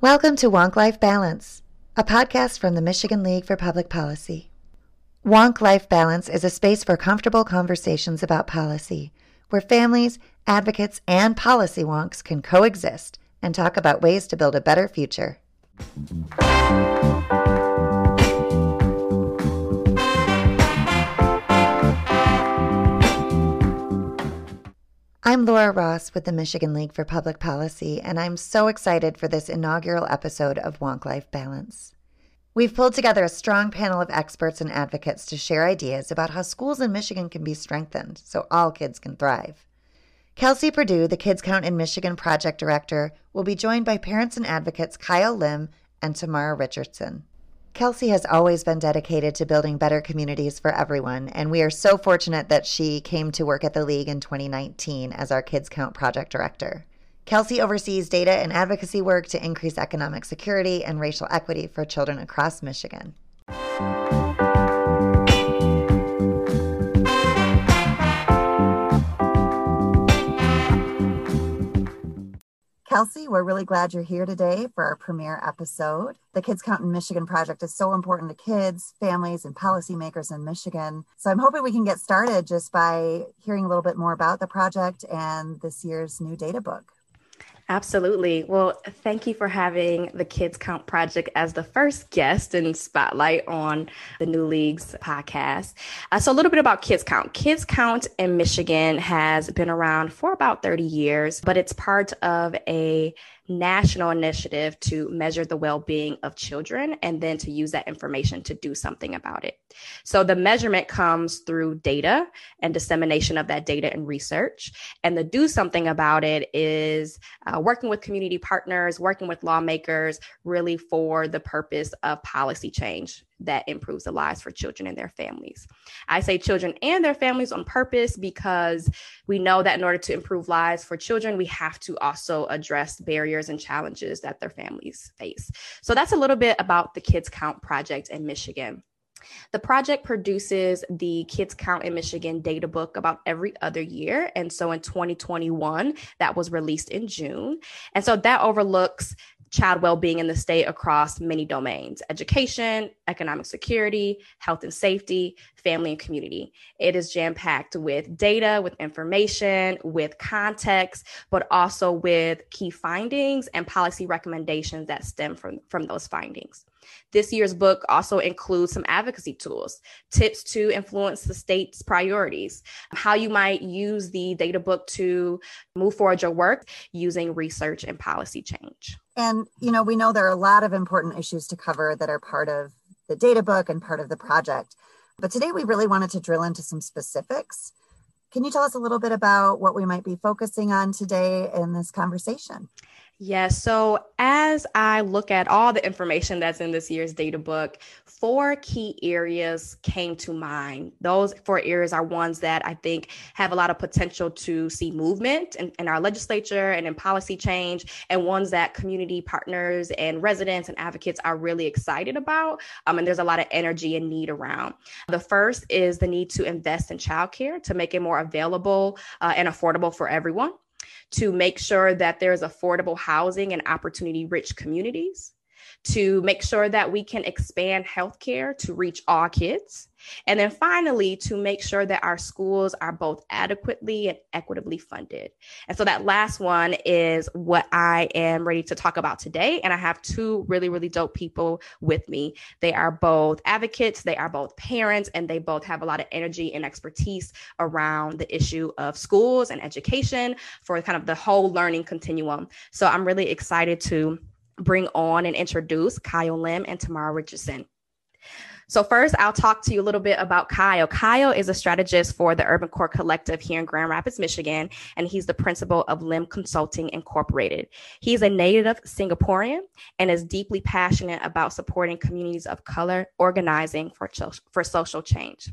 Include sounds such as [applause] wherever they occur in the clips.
Welcome to Wonk Life Balance, a podcast from the Michigan League for Public Policy. Wonk Life Balance is a space for comfortable conversations about policy, where families, advocates, and policy wonks can coexist and talk about ways to build a better future. I'm Laura Ross with the Michigan League for Public Policy, and I'm so excited for this inaugural episode of Wonk Life Balance. We've pulled together a strong panel of experts and advocates to share ideas about how schools in Michigan can be strengthened so all kids can thrive. Kelsey Perdue, the Kids Count in Michigan project director, will be joined by parents and advocates Kyle Lim and Tomarra Richardson. Kelsey has always been dedicated to building better communities for everyone, and we are so fortunate that she came to work at the League in 2019 as our Kids Count project director. Kelsey oversees data and advocacy work to increase economic security and racial equity for children across Michigan. Kelsey, we're really glad you're here today for our premiere episode. The Kids Count in Michigan project is so important to kids, families, and policymakers in Michigan. So I'm hoping we can get started just by hearing a little bit more about the project and this year's new data book. Absolutely. Well, thank you for having the Kids Count Project as the first guest and spotlight on the New Leagues podcast. Uh, so, a little bit about Kids Count. Kids Count in Michigan has been around for about 30 years, but it's part of a national initiative to measure the well being of children and then to use that information to do something about it. So the measurement comes through data and dissemination of that data and research. And the do something about it is uh, working with community partners, working with lawmakers, really for the purpose of policy change that improves the lives for children and their families. I say children and their families on purpose because we know that in order to improve lives for children, we have to also address barriers and challenges that their families face. So that's a little bit about the Kids Count project in Michigan. The project produces the Kids Count in Michigan data book about every other year. And so in 2021, that was released in June. And so that overlooks child well-being in the state across many domains education economic security health and safety family and community it is jam-packed with data with information with context but also with key findings and policy recommendations that stem from, from those findings this year's book also includes some advocacy tools, tips to influence the state's priorities, how you might use the data book to move forward your work using research and policy change. And, you know, we know there are a lot of important issues to cover that are part of the data book and part of the project. But today we really wanted to drill into some specifics. Can you tell us a little bit about what we might be focusing on today in this conversation? Yes. Yeah, so as I look at all the information that's in this year's data book, four key areas came to mind. Those four areas are ones that I think have a lot of potential to see movement in, in our legislature and in policy change, and ones that community partners and residents and advocates are really excited about. Um, and there's a lot of energy and need around. The first is the need to invest in childcare to make it more available uh, and affordable for everyone to make sure that there's affordable housing and opportunity rich communities, to make sure that we can expand healthcare to reach all kids, and then finally, to make sure that our schools are both adequately and equitably funded. And so that last one is what I am ready to talk about today. And I have two really, really dope people with me. They are both advocates, they are both parents, and they both have a lot of energy and expertise around the issue of schools and education for kind of the whole learning continuum. So I'm really excited to bring on and introduce Kyle Lim and Tomarra Richardson. So first, I'll talk to you a little bit about Kyle. Kyle is a strategist for the Urban Core Collective here in Grand Rapids, Michigan, and he's the principal of Lim Consulting Incorporated. He's a native Singaporean and is deeply passionate about supporting communities of color organizing for, for social change.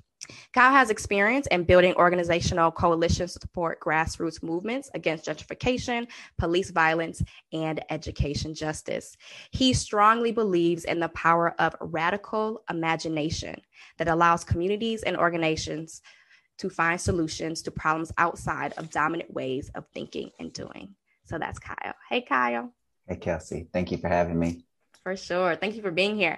Kyle has experience in building organizational coalitions to support grassroots movements against gentrification, police violence, and education justice. He strongly believes in the power of radical imagination that allows communities and organizations to find solutions to problems outside of dominant ways of thinking and doing. So that's Kyle. Hey, Kyle. Hey, Kelsey. Thank you for having me. For sure. Thank you for being here.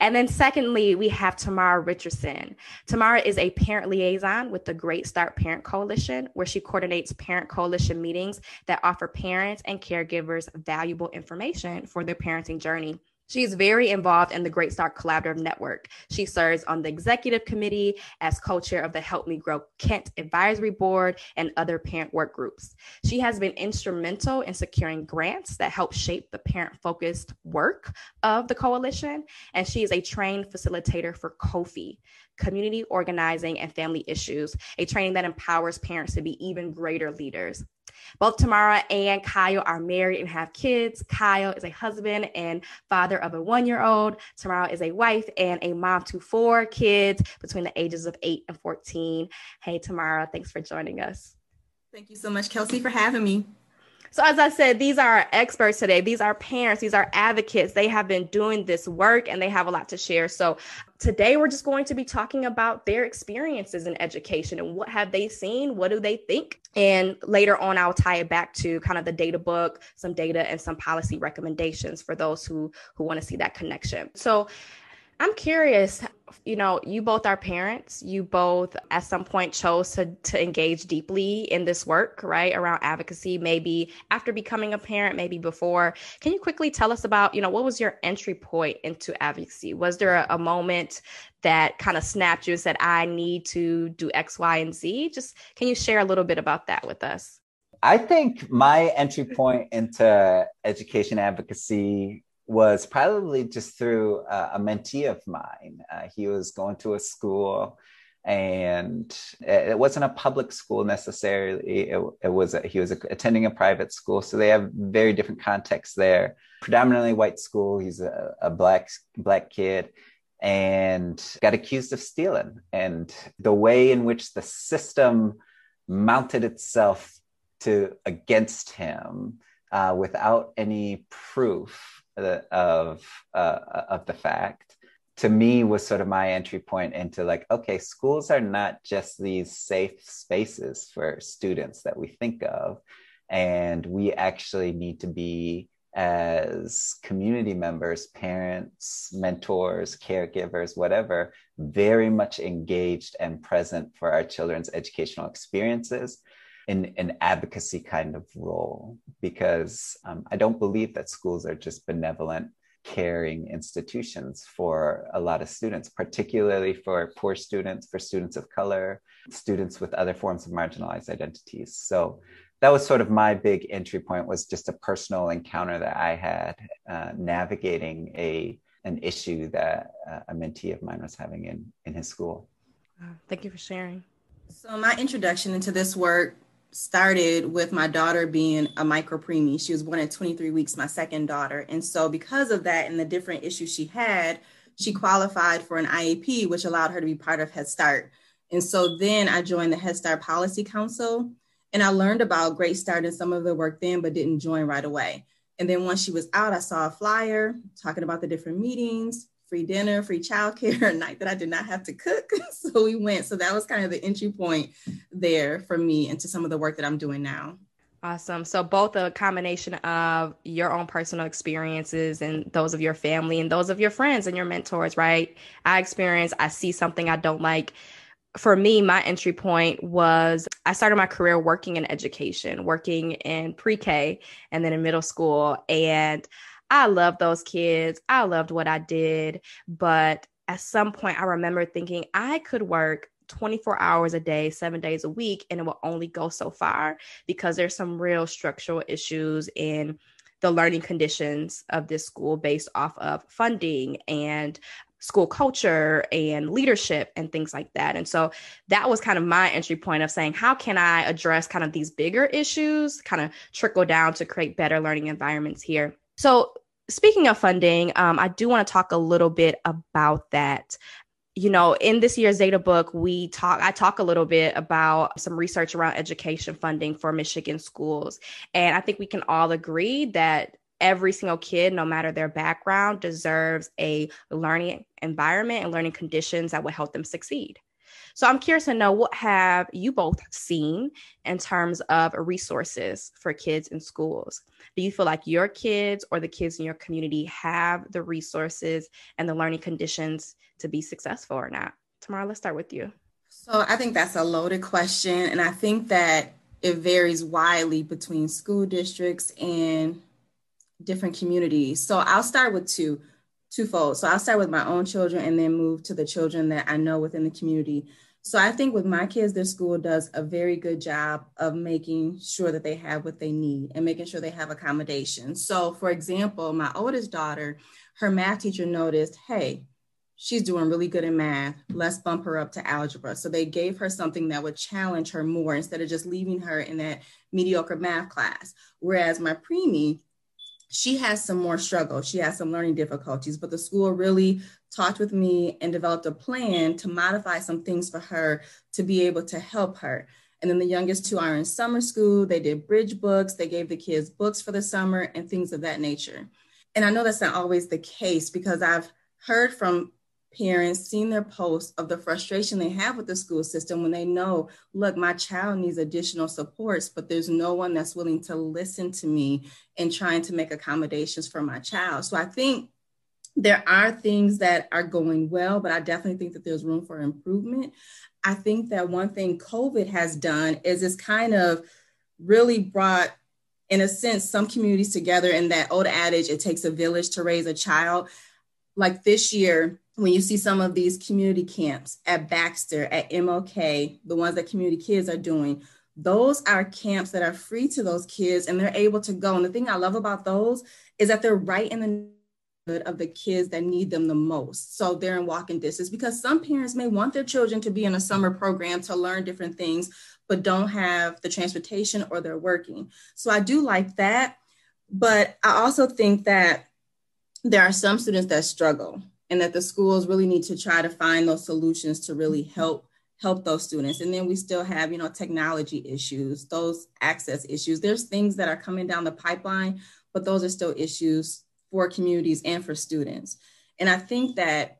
And then, secondly, we have Tomarra Richardson. Tomarra is a parent liaison with the Great Start Parent Coalition, where she coordinates parent coalition meetings that offer parents and caregivers valuable information for their parenting journey. She is very involved in the Great Start Collaborative Network. She serves on the executive committee as co chair of the Help Me Grow Kent Advisory Board and other parent work groups. She has been instrumental in securing grants that help shape the parent focused work of the coalition. And she is a trained facilitator for COFI, Community Organizing and Family Issues, a training that empowers parents to be even greater leaders. Both Tomarra and Kyle are married and have kids. Kyle is a husband and father of a one year old. Tomarra is a wife and a mom to four kids between the ages of eight and 14. Hey, Tomarra, thanks for joining us. Thank you so much, Kelsey, for having me. So, as I said, these are our experts today. These are parents. These are advocates. They have been doing this work and they have a lot to share. So, today we're just going to be talking about their experiences in education and what have they seen? What do they think? And later on, I'll tie it back to kind of the data book, some data, and some policy recommendations for those who who want to see that connection. So, I'm curious, you know, you both are parents. You both at some point chose to, to engage deeply in this work, right? Around advocacy, maybe after becoming a parent, maybe before. Can you quickly tell us about, you know, what was your entry point into advocacy? Was there a, a moment that kind of snapped you and said, I need to do X, Y, and Z? Just can you share a little bit about that with us? I think my entry point into education advocacy was probably just through a mentee of mine. Uh, he was going to a school and it wasn't a public school necessarily. It, it was a, he was a, attending a private school, so they have very different contexts there. Predominantly white school. He's a, a black black kid, and got accused of stealing. And the way in which the system mounted itself to against him uh, without any proof of uh, of the fact to me was sort of my entry point into like okay schools are not just these safe spaces for students that we think of and we actually need to be as community members parents mentors caregivers whatever very much engaged and present for our children's educational experiences in an advocacy kind of role because um, I don't believe that schools are just benevolent, caring institutions for a lot of students, particularly for poor students, for students of color, students with other forms of marginalized identities. So that was sort of my big entry point was just a personal encounter that I had uh, navigating a an issue that uh, a mentee of mine was having in in his school. Thank you for sharing. So my introduction into this work started with my daughter being a micro preemie. She was born at 23 weeks, my second daughter. And so, because of that and the different issues she had, she qualified for an IEP, which allowed her to be part of Head Start. And so then I joined the Head Start Policy Council and I learned about Great Start and some of the work then, but didn't join right away. And then once she was out, I saw a flyer talking about the different meetings, free dinner, free childcare, [laughs] a night that I did not have to cook. [laughs] so we went. So that was kind of the entry point there for me into some of the work that I'm doing now. Awesome. So both a combination of your own personal experiences and those of your family and those of your friends and your mentors, right? I experience, I see something I don't like. For me, my entry point was I started my career working in education, working in pre-K and then in middle school and I loved those kids. I loved what I did. But at some point, I remember thinking I could work 24 hours a day, seven days a week, and it will only go so far because there's some real structural issues in the learning conditions of this school based off of funding and school culture and leadership and things like that. And so that was kind of my entry point of saying, how can I address kind of these bigger issues, kind of trickle down to create better learning environments here? So, speaking of funding, um, I do want to talk a little bit about that. you know, in this year's data book, we talk, I talk a little bit about some research around education funding for Michigan schools. And I think we can all agree that every single kid, no matter their background, deserves a learning environment and learning conditions that will help them succeed. So I'm curious to know what have you both seen in terms of resources for kids in schools? Do you feel like your kids or the kids in your community have the resources and the learning conditions to be successful or not? Tomarra, let's start with you. So I think that's a loaded question. And I think that it varies widely between school districts and different communities. So I'll start with two, twofold. So I'll start with my own children and then move to the children that I know within the community. So I think with my kids, their school does a very good job of making sure that they have what they need and making sure they have accommodations. So, for example, my oldest daughter, her math teacher noticed, hey, she's doing really good in math. Let's bump her up to algebra. So they gave her something that would challenge her more instead of just leaving her in that mediocre math class. Whereas my preemie, she has some more struggle. She has some learning difficulties, but the school really talked with me and developed a plan to modify some things for her to be able to help her. And then the youngest two are in summer school. They did bridge books, they gave the kids books for the summer and things of that nature. And I know that's not always the case because I've heard from parents seeing their posts of the frustration they have with the school system when they know, look, my child needs additional supports, but there's no one that's willing to listen to me and trying to make accommodations for my child. So I think there are things that are going well, but I definitely think that there's room for improvement. I think that one thing COVID has done is it's kind of really brought, in a sense, some communities together in that old adage, it takes a village to raise a child. Like this year, when you see some of these community camps at Baxter, at MOK, the ones that community kids are doing, those are camps that are free to those kids and they're able to go. And the thing I love about those is that they're right in the neighborhood of the kids that need them the most. So they're in walking distance because some parents may want their children to be in a summer program to learn different things, but don't have the transportation or they're working. So I do like that. But I also think that there are some students that struggle and that the schools really need to try to find those solutions to really mm-hmm. help help those students. And then we still have you know technology issues those access issues. There's things that are coming down the pipeline but those are still issues for communities and for students. And I think that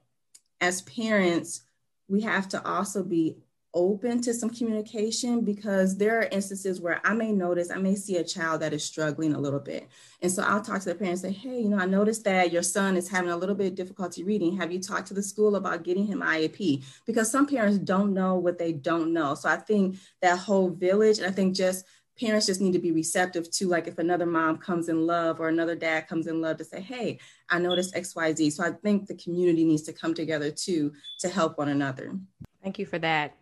as parents, we have to also be open to some communication because there are instances where I may notice, I may see a child that is struggling a little bit. And so I'll talk to the parents and say, hey, you know, I noticed that your son is having a little bit of difficulty reading. Have you talked to the school about getting him IEP? Because some parents don't know what they don't know. So I think that whole village, and I think just parents just need to be receptive to like if another mom comes in love or another dad comes in love to say hey i noticed xyz so i think the community needs to come together too to help one another thank you for that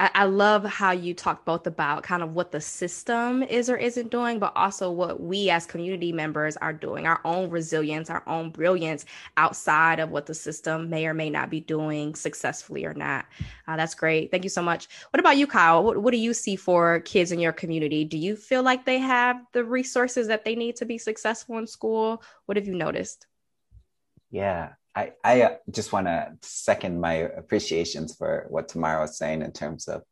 I, I love how you talk both about kind of what the system is or isn't doing, but also what we as community members are doing, our own resilience, our own brilliance outside of what the system may or may not be doing successfully or not. Uh, that's great. Thank you so much. What about you, Kyle? What, what do you see for kids in your community? Do you feel like they have the resources that they need to be successful in school? What have you noticed? Yeah, I, I uh, just want to second my appreciations for what Tomarra was saying in terms of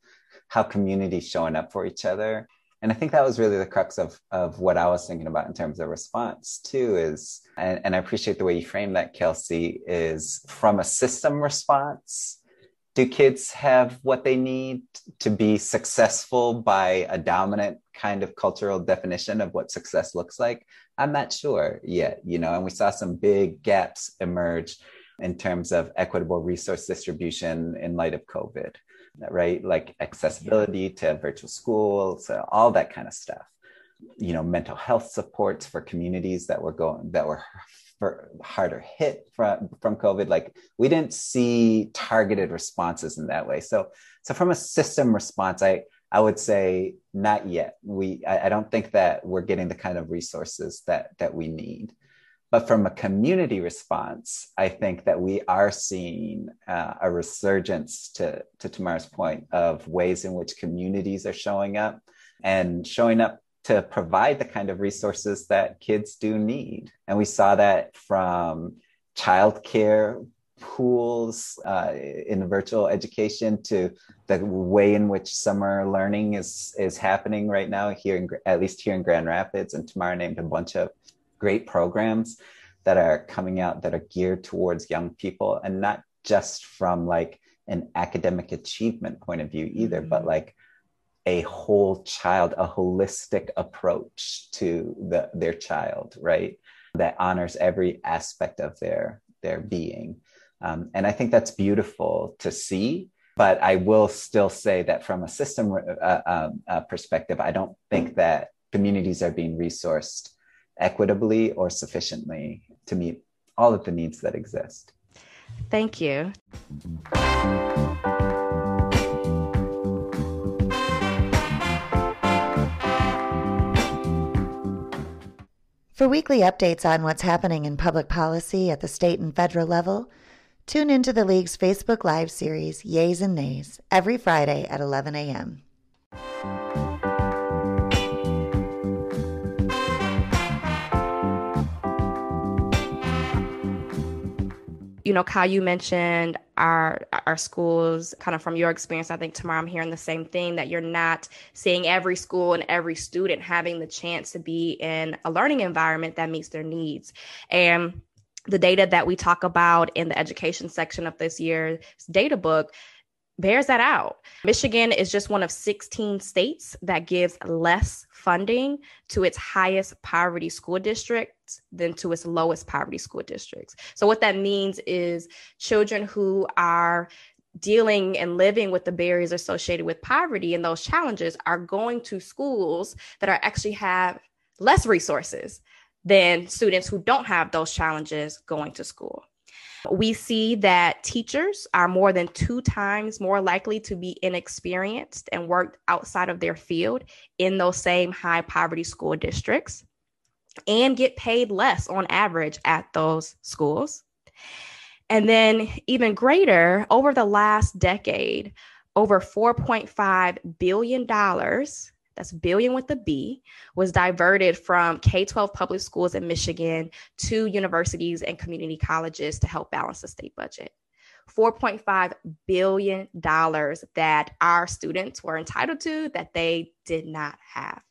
how community showing up for each other. And I think that was really the crux of, of what I was thinking about in terms of response too is, and, and I appreciate the way you frame that, Kelsey, is from a system response do kids have what they need to be successful by a dominant kind of cultural definition of what success looks like i'm not sure yet you know and we saw some big gaps emerge in terms of equitable resource distribution in light of covid right like accessibility to virtual schools uh, all that kind of stuff you know mental health supports for communities that were going that were harder hit from from COVID. Like we didn't see targeted responses in that way. So so from a system response, I I would say not yet. We I, I don't think that we're getting the kind of resources that that we need. But from a community response, I think that we are seeing uh, a resurgence to, to Tomarra's point of ways in which communities are showing up and showing up to provide the kind of resources that kids do need. And we saw that from childcare pools uh, in virtual education to the way in which summer learning is is happening right now here in at least here in Grand Rapids. And Tomarra named a bunch of great programs that are coming out that are geared towards young people and not just from like an academic achievement point of view either mm-hmm. but like a whole child a holistic approach to the, their child right? That honors every aspect of their their being um, and I think that's beautiful to see. But I will still say that from a system uh, um, uh, perspective, I don't think that communities are being resourced equitably or sufficiently to meet all of the needs that exist. Thank you. For weekly updates on what's happening in public policy at the state and federal level, Tune into the League's Facebook Live series, Yays and Nays, every Friday at 11 a.m. you know, Kyle, you mentioned our our schools, kind of from your experience. I think Tomarra I'm hearing the same thing that you're not seeing every school and every student having the chance to be in a learning environment that meets their needs. And the data that we talk about in the education section of this year's data book bears that out. Michigan is just one of 16 states that gives less funding to its highest poverty school districts than to its lowest poverty school districts. So, what that means is children who are dealing and living with the barriers associated with poverty and those challenges are going to schools that are actually have less resources than students who don't have those challenges going to school. We see that teachers are more than two times more likely to be inexperienced and work outside of their field in those same high poverty school districts and get paid less on average at those schools. And then, even greater, over the last decade, over $4.5 billion that's billion with a B, was diverted from K 12 public schools in Michigan to universities and community colleges to help balance the state budget. $4.5 billion that our students were entitled to that they did not have.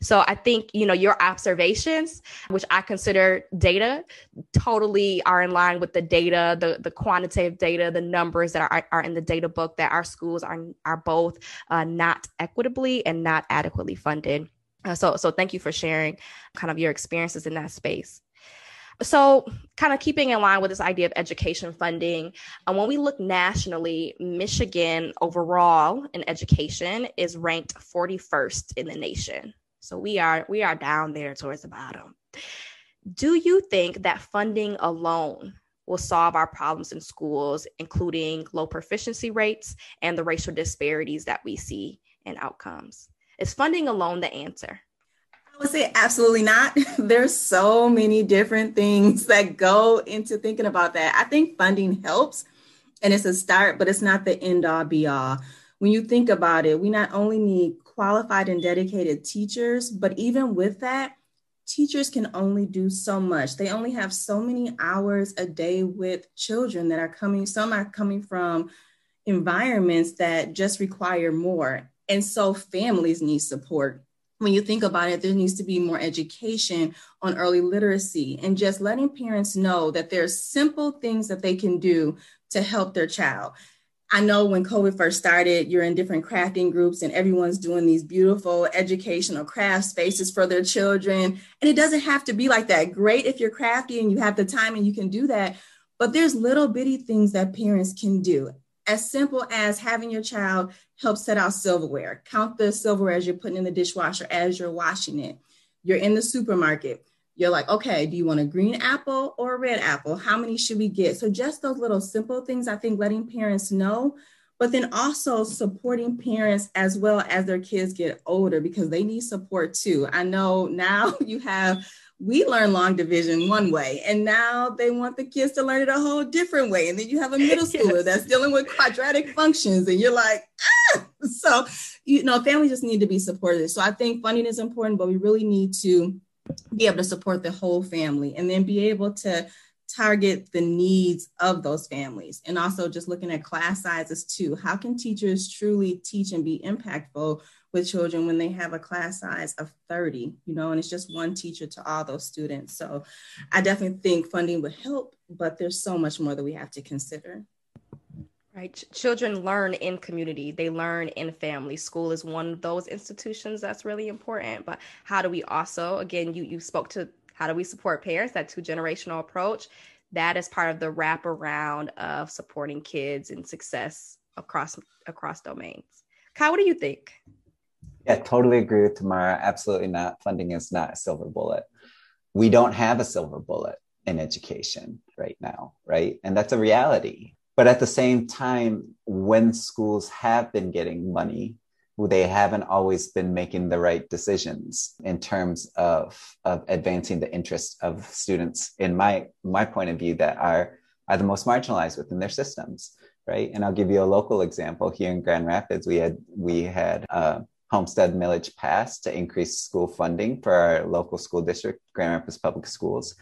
So I think, you know, your observations, which I consider data, totally are in line with the data, the, the quantitative data, the numbers that are, are in the data book that our schools are, are both uh, not equitably and not adequately funded. Uh, so, so thank you for sharing kind of your experiences in that space. So, kind of keeping in line with this idea of education funding, uh, when we look nationally, Michigan overall in education is ranked 41st in the nation. So we are we are down there towards the bottom. Do you think that funding alone will solve our problems in schools, including low proficiency rates and the racial disparities that we see in outcomes? Is funding alone the answer? I would say absolutely not. [laughs] There's so many different things that go into thinking about that. I think funding helps and it's a start, but it's not the end all be all. When you think about it, we not only need qualified and dedicated teachers, but even with that, teachers can only do so much. They only have so many hours a day with children that are coming, some are coming from environments that just require more. And so families need support. When you think about it, there needs to be more education on early literacy and just letting parents know that there's simple things that they can do to help their child. I know when COVID first started, you're in different crafting groups and everyone's doing these beautiful educational craft spaces for their children. And it doesn't have to be like that. Great if you're crafty and you have the time and you can do that. But there's little bitty things that parents can do, as simple as having your child help set out silverware, count the silverware as you're putting in the dishwasher as you're washing it. You're in the supermarket you're like, okay, do you want a green apple or a red apple? How many should we get? So just those little simple things, I think letting parents know, but then also supporting parents as well as their kids get older because they need support too. I know [laughs] now you have we learn long division one way and now they want the kids to learn it a whole different way and then you have a [laughs] middle schooler yes. that's dealing with quadratic functions and you're like ah! so you know families just need to be supported so i think funding is important but we really need to be able to support the whole family and then be able to target the needs of those families. And also just looking at class sizes too. How can teachers truly teach and be impactful with children when they have a class size of 30 you know and it's just one teacher to all those students? So i definitely think funding would help but there's so much more that we have to consider Right. Ch- children learn in community, they learn in family. School is one of those institutions that's really important. But how do we also, again, you, you spoke to how do we support parents, that two generational approach? That is part of the wraparound of supporting kids and success across across domains. Kyle, what do you think? Yeah, totally agree with Tomarra. Absolutely not. Funding is not a silver bullet. We don't have a silver bullet in education right now, right? And that's a reality but at the same time, when schools have been getting money, they haven't always been making the right decisions in terms of, of advancing the interests of students, in my, my point of view, that are, are the most marginalized within their systems, right? And I'll give you a local example. Here in Grand Rapids, we had, we had a homestead millage passed to increase school funding for our local school district, Grand Rapids Public Schools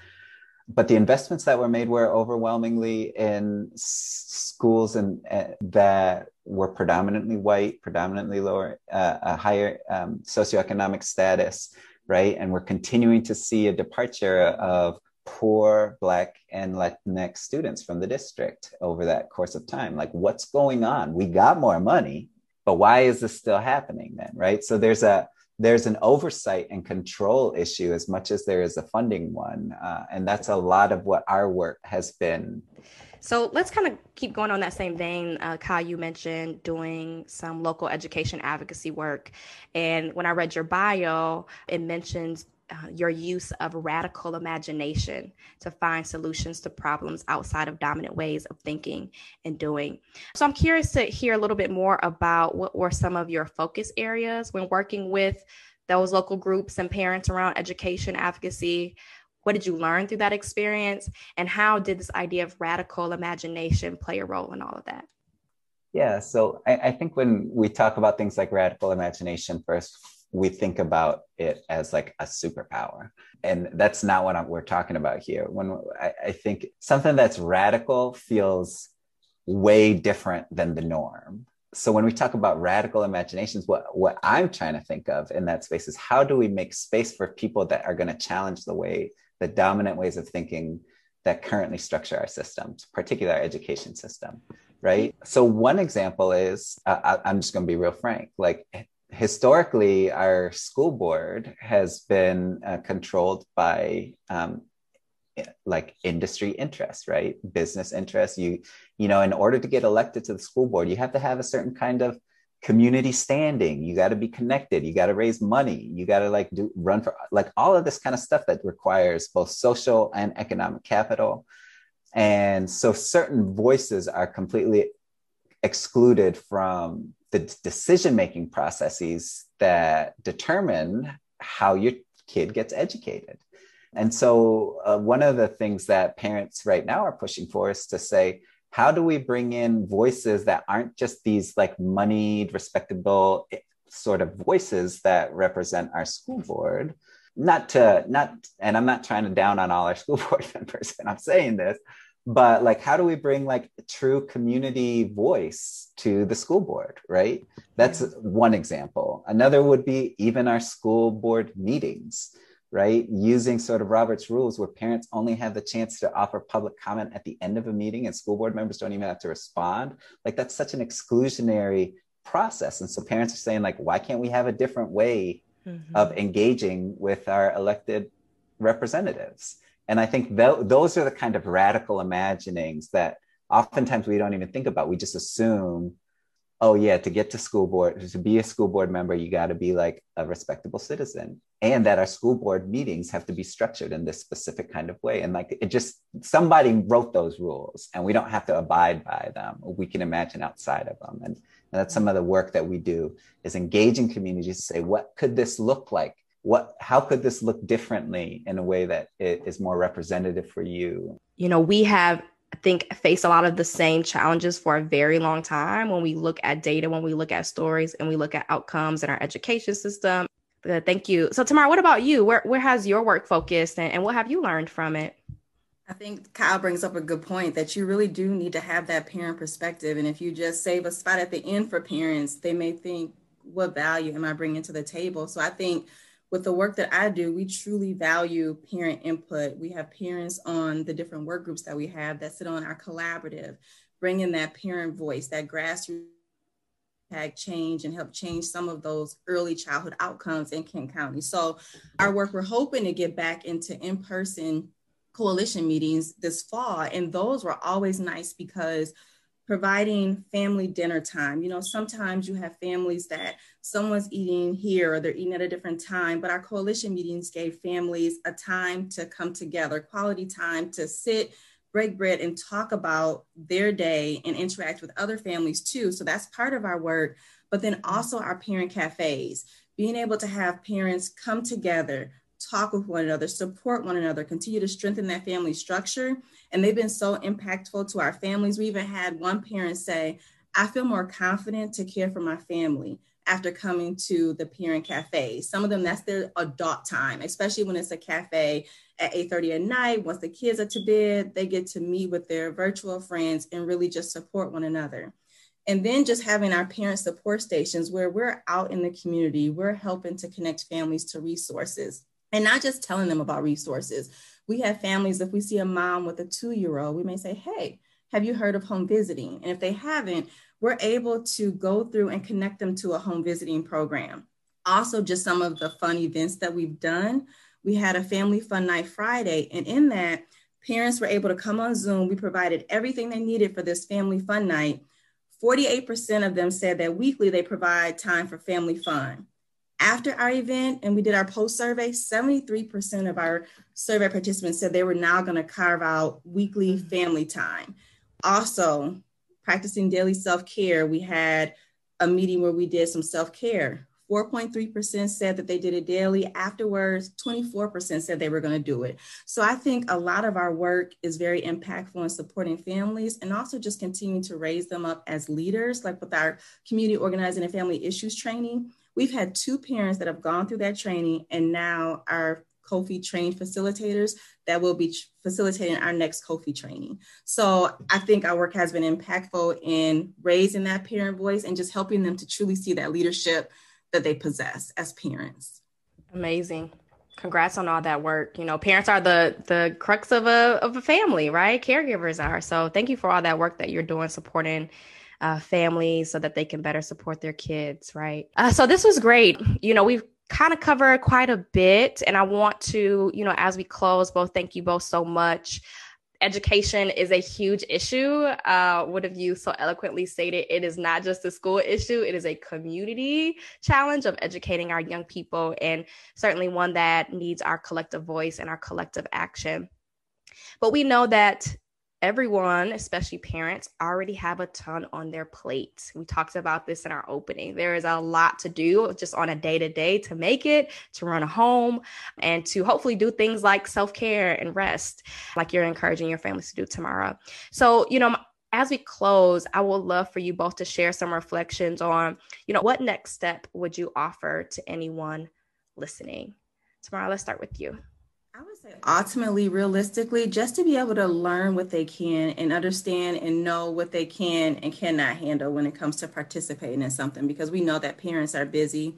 but the investments that were made were overwhelmingly in schools and uh, that were predominantly white, predominantly lower, uh, a higher um, socioeconomic status, right? And we're continuing to see a departure of poor Black and Latinx students from the district over that course of time. Like, what's going on? We got more money, but why is this still happening then, right? So there's a there's an oversight and control issue as much as there is a funding one. Uh, and that's a lot of what our work has been. So let's kind of keep going on that same vein. Uh, Kyle, you mentioned doing some local education advocacy work. And when I read your bio, it mentions uh, your use of radical imagination to find solutions to problems outside of dominant ways of thinking and doing. So I'm curious to hear a little bit more about what were some of your focus areas when working with those local groups and parents around education advocacy. What did you learn through that experience? And how did this idea of radical imagination play a role in all of that? Yeah, so I, I think when we talk about things like radical imagination, first we think about it as like a superpower. And that's not what I'm, we're talking about here. When I, I think something that's radical feels way different than the norm. So when we talk about radical imaginations, what, what I'm trying to think of in that space is how do we make space for people that are going to challenge the way, the dominant ways of thinking that currently structure our systems, particularly our education system, right? So one example is, uh, I, I'm just going to be real frank, like historically, our school board has been uh, controlled by um, like industry interests, right? Business interests. You, you know, in order to get elected to the school board, you have to have a certain kind of community standing. You got to be connected. You got to raise money. You got to like do run for like all of this kind of stuff that requires both social and economic capital. And so certain voices are completely excluded from the decision making processes that determine how your kid gets educated. And so, uh, one of the things that parents right now are pushing for is to say, how do we bring in voices that aren't just these like moneyed, respectable eh, sort of voices that represent our school board? Not to, not, and I'm not trying to down on all our [laughs] school board members, and I'm saying this, but like how do we bring like true community voice to the school board right? That's one example. Another would be even our school board meetings right? Using sort of robert's rules where parents only have the chance to offer public comment at the end of a meeting and school board members don't even have to respond. Like that's such an exclusionary process. And so parents are saying like why can't we have a different way mm-hmm. of engaging with our elected representatives and I think th- those are the kind of radical imaginings that oftentimes we don't even think about. We just assume, oh, yeah, to get to school board, to be a school board member, you got to be like a respectable citizen. And that our school board meetings have to be structured in this specific kind of way. And like it just, somebody wrote those rules and we don't have to abide by them. We can imagine outside of them. And, and that's some of the work that we do is engaging communities to say, what could this look like? What how could this look differently in a way that it is more representative for you you know we have I think faced a lot of the same challenges for a very long time when we look at data, when we look at stories, and we look at outcomes in our education system. Uh, thank you. So, Tomarra, what about you? Where where has your work focused, and, and what have you learned from it? I think Kyle brings up a good point that you really do need to have that parent perspective. And if you just save a spot at the end for parents, they may think, what value am I bringing to the table? So I think with the work that I do, we truly value parent input. We have parents on the different work groups that we have that sit on our collaborative, bringing that parent voice, that grassroots change and help change some of those early childhood outcomes in Kent County. So our work, we're hoping to get back into in-person coalition meetings this fall. And those were always nice because providing family dinner time. You know, sometimes you have families that someone's eating here or they're eating at a different time, but our coalition meetings gave families a time to come together, quality time to sit, break bread, and talk about their day and interact with other families too. So that's part of our work. But then also our parent cafes, being able to have parents come together, talk with one another, support one another, continue to strengthen that family structure. And they've been so impactful to our families. We even had one parent say, I feel more confident to care for my family after coming to the parent cafe. Some of them, that's their adult time, especially when it's a cafe at 8.30 at night. Once the kids are to bed, they get to meet with their virtual friends and really just support one another. And then just having our parent support stations where we're out in the community, we're helping to connect families to resources and not just telling them about resources. We have families, if we see a mom with a two year old, we may say, Hey, have you heard of home visiting? And if they haven't, we're able to go through and connect them to a home visiting program. Also, just some of the fun events that we've done. We had a family fun night Friday, and in that, parents were able to come on Zoom. We provided everything they needed for this family fun night. 48% of them said that weekly they provide time for family fun after our event and we did our post survey, 73% of our survey participants said they were now going to carve out weekly mm-hmm. family time. Also, practicing daily self care, we had a meeting where we did some self care. 4.3% said that they did it daily. Afterwards, 24% said they were going to do it. So I think a lot of our work is very impactful in supporting families and also just continuing to raise them up as leaders, like with our community organizing and family issues training We've had two parents that have gone through that training and now are COFI trained facilitators that will be facilitating our next COFI training. So I think our work has been impactful in raising that parent voice and just helping them to truly see that leadership that they possess as parents. Amazing. Congrats on all that work. You know, parents are the the crux of a of a family, right? Caregivers are. So thank you for all that work that you're doing supporting uh, families so that they can better support their kids, right? Uh, so this was great. You know, we've kind of covered quite a bit, and I want to, you know, as we close, both thank you both so much. Education is a huge issue. Uh, what have you so eloquently stated? It is not just a school issue, it is a community challenge of educating our young people, and certainly one that needs our collective voice and our collective action. But we know that everyone, especially parents, already have a ton on their plate. We talked about this in our opening. There is a lot to do just on a day to day to make it, to run a home, and to hopefully do things like self care and rest, like you're encouraging your families to do Tomarra. So, you know, as we close, I would love for you both to share some reflections on, you know, what next step would you offer to anyone listening? Tomarra, let's start with you. I would say ultimately, realistically, just to be able to learn what they can and understand and know what they can and cannot handle when it comes to participating in something, because we know that parents are busy.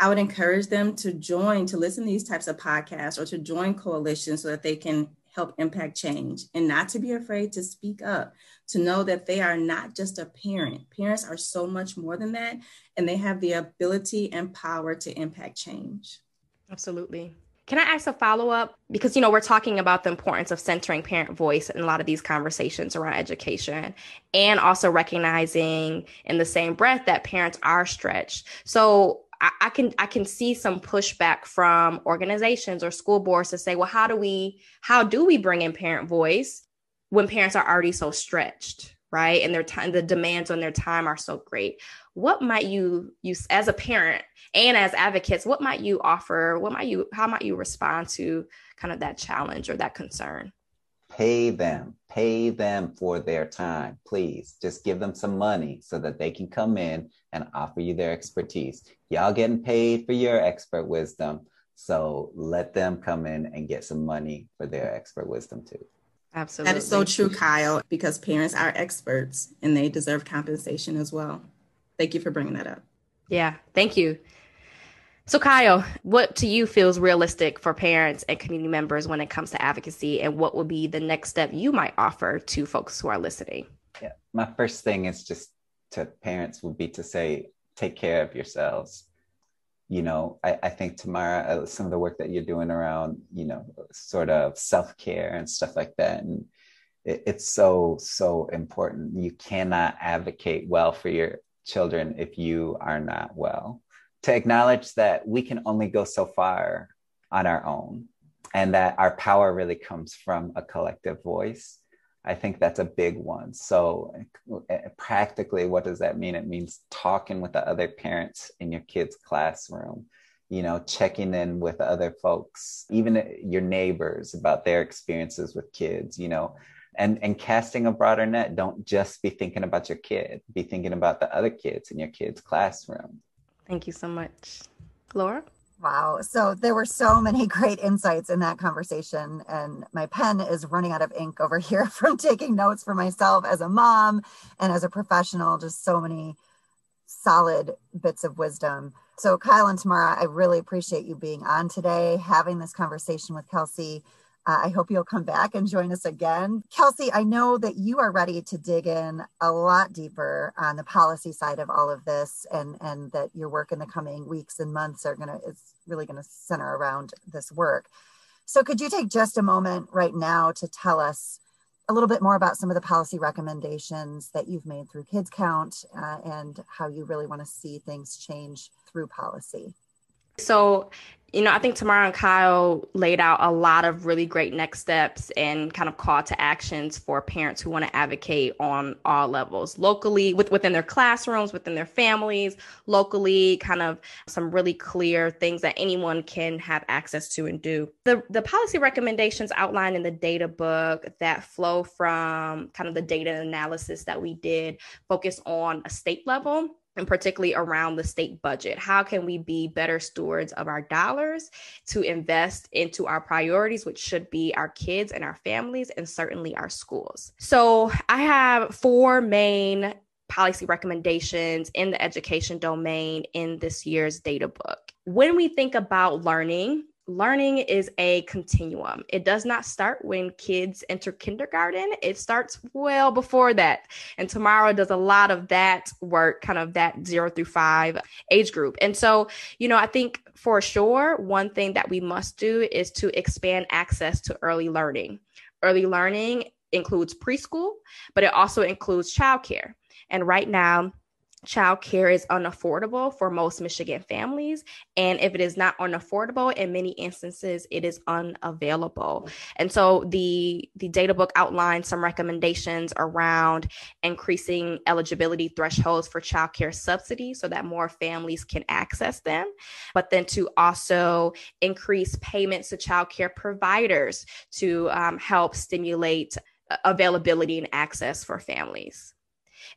I would encourage them to join, to listen to these types of podcasts or to join coalitions so that they can help impact change and not to be afraid to speak up, to know that they are not just a parent. Parents are so much more than that, and they have the ability and power to impact change. Absolutely. Can I ask a follow up? Because, you know, we're talking about the importance of centering parent voice in a lot of these conversations around education and also recognizing in the same breath that parents are stretched. So I, can I can see some pushback from organizations or school boards to say, well, how do we how do we bring in parent voice when parents are already so stretched? Right? And their time the demands on their time are so great. What might you use as a parent and as advocates what might you offer? What might you how might you respond to kind of that challenge or that concern? Pay them pay them for their time please. Just give them some money so that they can come in and offer you their expertise. Y'all getting paid for your expert wisdom so let them come in and get some money for their expert wisdom too Absolutely. That is so true, Kyle, because parents are experts and they deserve compensation as well. Thank you for bringing that up. Yeah, thank you. So, Kyle, what to you feels realistic for parents and community members when it comes to advocacy, and what would be the next step you might offer to folks who are listening? Yeah, my first thing is just to parents would be to say, take care of yourselves. You know, I, I think Tomarra, uh, some of the work that you're doing around, you know, sort of self care and stuff like that, and it, it's so so important. You cannot advocate well for your children if you are not well to acknowledge that we can only go so far on our own and that our power really comes from a collective voice. I think that's a big one. So, eh, practically, what does that mean? It means talking with the other parents in your kid's classroom, you know, checking in with other folks, even your neighbors about their experiences with kids, you know, and, and casting a broader net. Don't just be thinking about your kid, be thinking about the other kids in your kid's classroom. Thank you so much. Laura? Wow. So there were so many [laughs] great insights in that conversation. And my pen is running out of ink over [laughs] here from taking notes for myself as a mom and as a professional. Just so many solid bits of wisdom. So, Kyle and Tomarra, I really appreciate you being on today, having this conversation with Kelsey. Uh, I hope you'll come back and join us again. Kelsey, I know that you are ready to dig in a lot deeper on the policy side of all of this and, and that your work in the coming weeks and months are gonna is really gonna center around this work. So could you take just a moment right now to tell us a little bit more about some of the policy recommendations that you've made through Kids Count uh, and how you really want to see things change through policy? So, you know, I think Tomarra and Kyle laid out a lot of really great next steps and kind of call to actions for parents who want to advocate on all levels, locally, with, within their classrooms, within their families, locally, kind of some really clear things that anyone can have access to and do. The, the policy recommendations outlined in the data book that flow from kind of the data analysis that we did focus on a state level and particularly around the state budget. How can we be better stewards of our dollars to invest into our priorities, which should be our kids and our families, and certainly our schools? So, I have four main policy recommendations in the education domain in this year's data book. When we think about learning, learning is a continuum. It does not start when kids enter kindergarten. It starts well before that. And Tomarra does a lot of that work, kind of that zero through five age group. And so, you know, I think for sure, one thing that we must do is to expand access to early learning. Early learning includes preschool, but it also includes childcare. And right now, childcare is unaffordable for most Michigan families. And if it is not unaffordable, in many instances, it is unavailable. And so the, the data book outlines some recommendations around increasing eligibility thresholds for childcare subsidies so that more families can access them, but then to also increase payments to childcare providers to um, help stimulate uh, availability and access for families.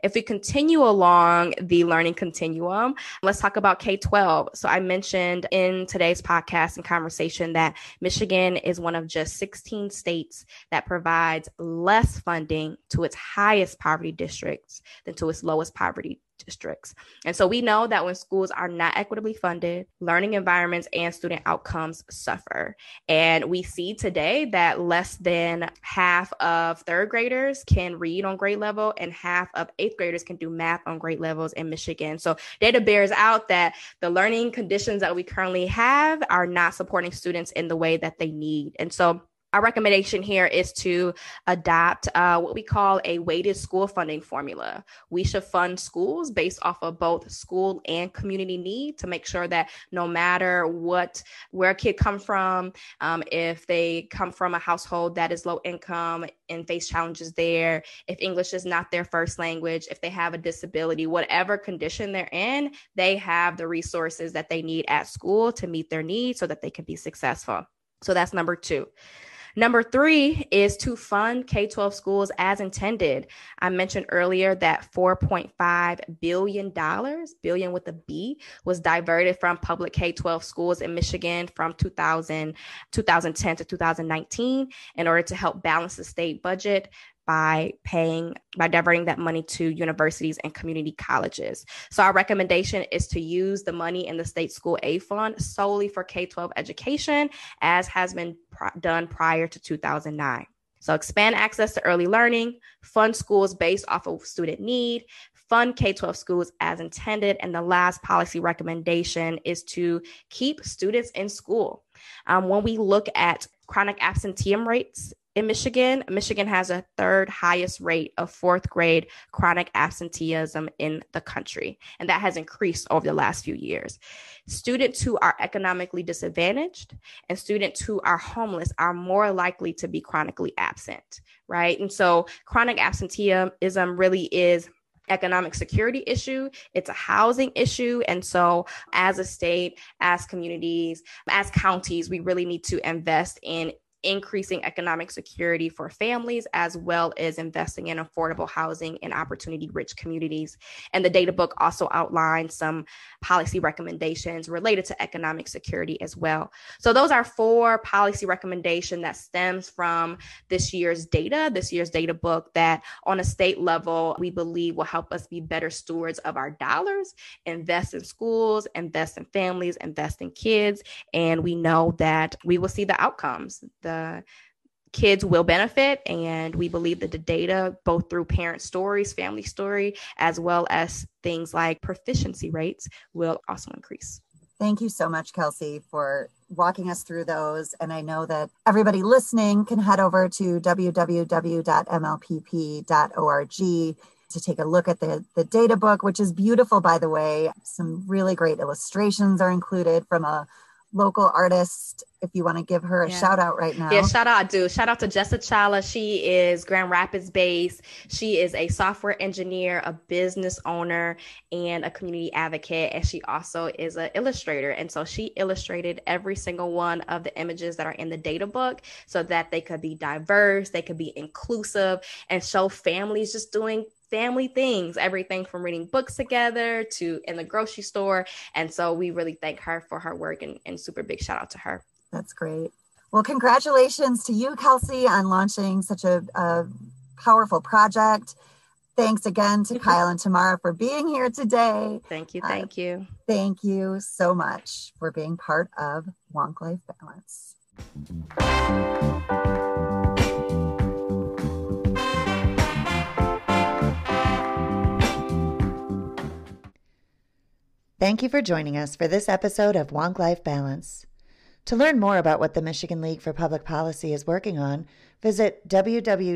If we continue along the learning continuum, let's talk about K 12. So I mentioned in today's podcast and conversation that Michigan is one of just 16 states that provides less funding to its highest poverty districts than to its lowest poverty districts. And so we know that when schools are not equitably funded, learning environments and student outcomes suffer. And we see today that less than half of third graders can read on grade level and half of eighth graders can do math on grade levels in Michigan. So data bears out that the learning conditions that we currently have are not supporting students in the way that they need. And so our recommendation here is to adopt uh, what we call a weighted school funding formula. We should fund schools based off of both school and community need to make sure that no matter what where a kid come from, um, if they come from a household that is low income and face challenges there, if English is not their first language, if they have a disability, whatever condition they're in, they have the resources that they need at school to meet their needs so that they can be successful. So that's number two. Number three is to fund K 12 schools as intended. I mentioned earlier that $4.5 billion, billion with a B, was diverted from public K 12 schools in Michigan from 2000, 2010 to 2019 in order to help balance the state budget by paying by diverting that money to universities and community colleges. So our recommendation is to use the money in the state school aid fund solely for K-12 education as has been pr- done prior to 2009. So expand access to early learning, fund schools based off of student need, fund K 12 schools as intended. And the last policy recommendation is to keep students in school. Um, when we look at chronic absenteeism rates in Michigan, Michigan has a third highest rate of fourth grade chronic absenteeism in the country, and that has increased over the last few years. Students who are economically disadvantaged and students who are homeless are more likely to be chronically absent, right? And so chronic absenteeism really is economic security issue it's a housing issue and so as a state as communities as counties we really need to invest in increasing economic security for families as well as investing in affordable housing in opportunity rich communities. And the data book also outlines some policy recommendations related to economic security as well. So those are four policy recommendations that stems from this year's data, this year's data book that on a state level we believe will help us be better stewards of our dollars, invest in schools, invest in families, invest in kids, and we know that we will see the outcomes. The kids will benefit. And we believe that the data, both through parent stories, family story, as well as things like proficiency rates, will also increase. Thank you so much, Kelsey, for walking us through those. And I know that everybody listening can head over to www.mlpp.org to take a look at the, the data book, which is beautiful, by the way. Some really great illustrations are included from a local artist if you want to give her a yeah. shout out right now. Yeah, shout out, do. Shout out to Jessa Chala. She is Grand Rapids based. She is a software engineer, a business owner, and a community advocate. And she also is an illustrator. And so she illustrated every single one of the images that are in the data book so that they could be diverse, they could be inclusive, and show families just doing family things, everything from reading books together to in the grocery store. And so we really thank her for her work and, and super big shout out to her. That's great. Well, congratulations to you, Kelsey, on launching such a, a powerful project. Thanks again to [laughs] Kyle and Tomarra for being here today. Thank you. Thank uh, you. Thank you so much for being part of Wonk Life Balance. Thank you for joining us for this episode of Wonk Life Balance. To learn more about what the Michigan League for Public Policy is working on, visit www.mlpp.org.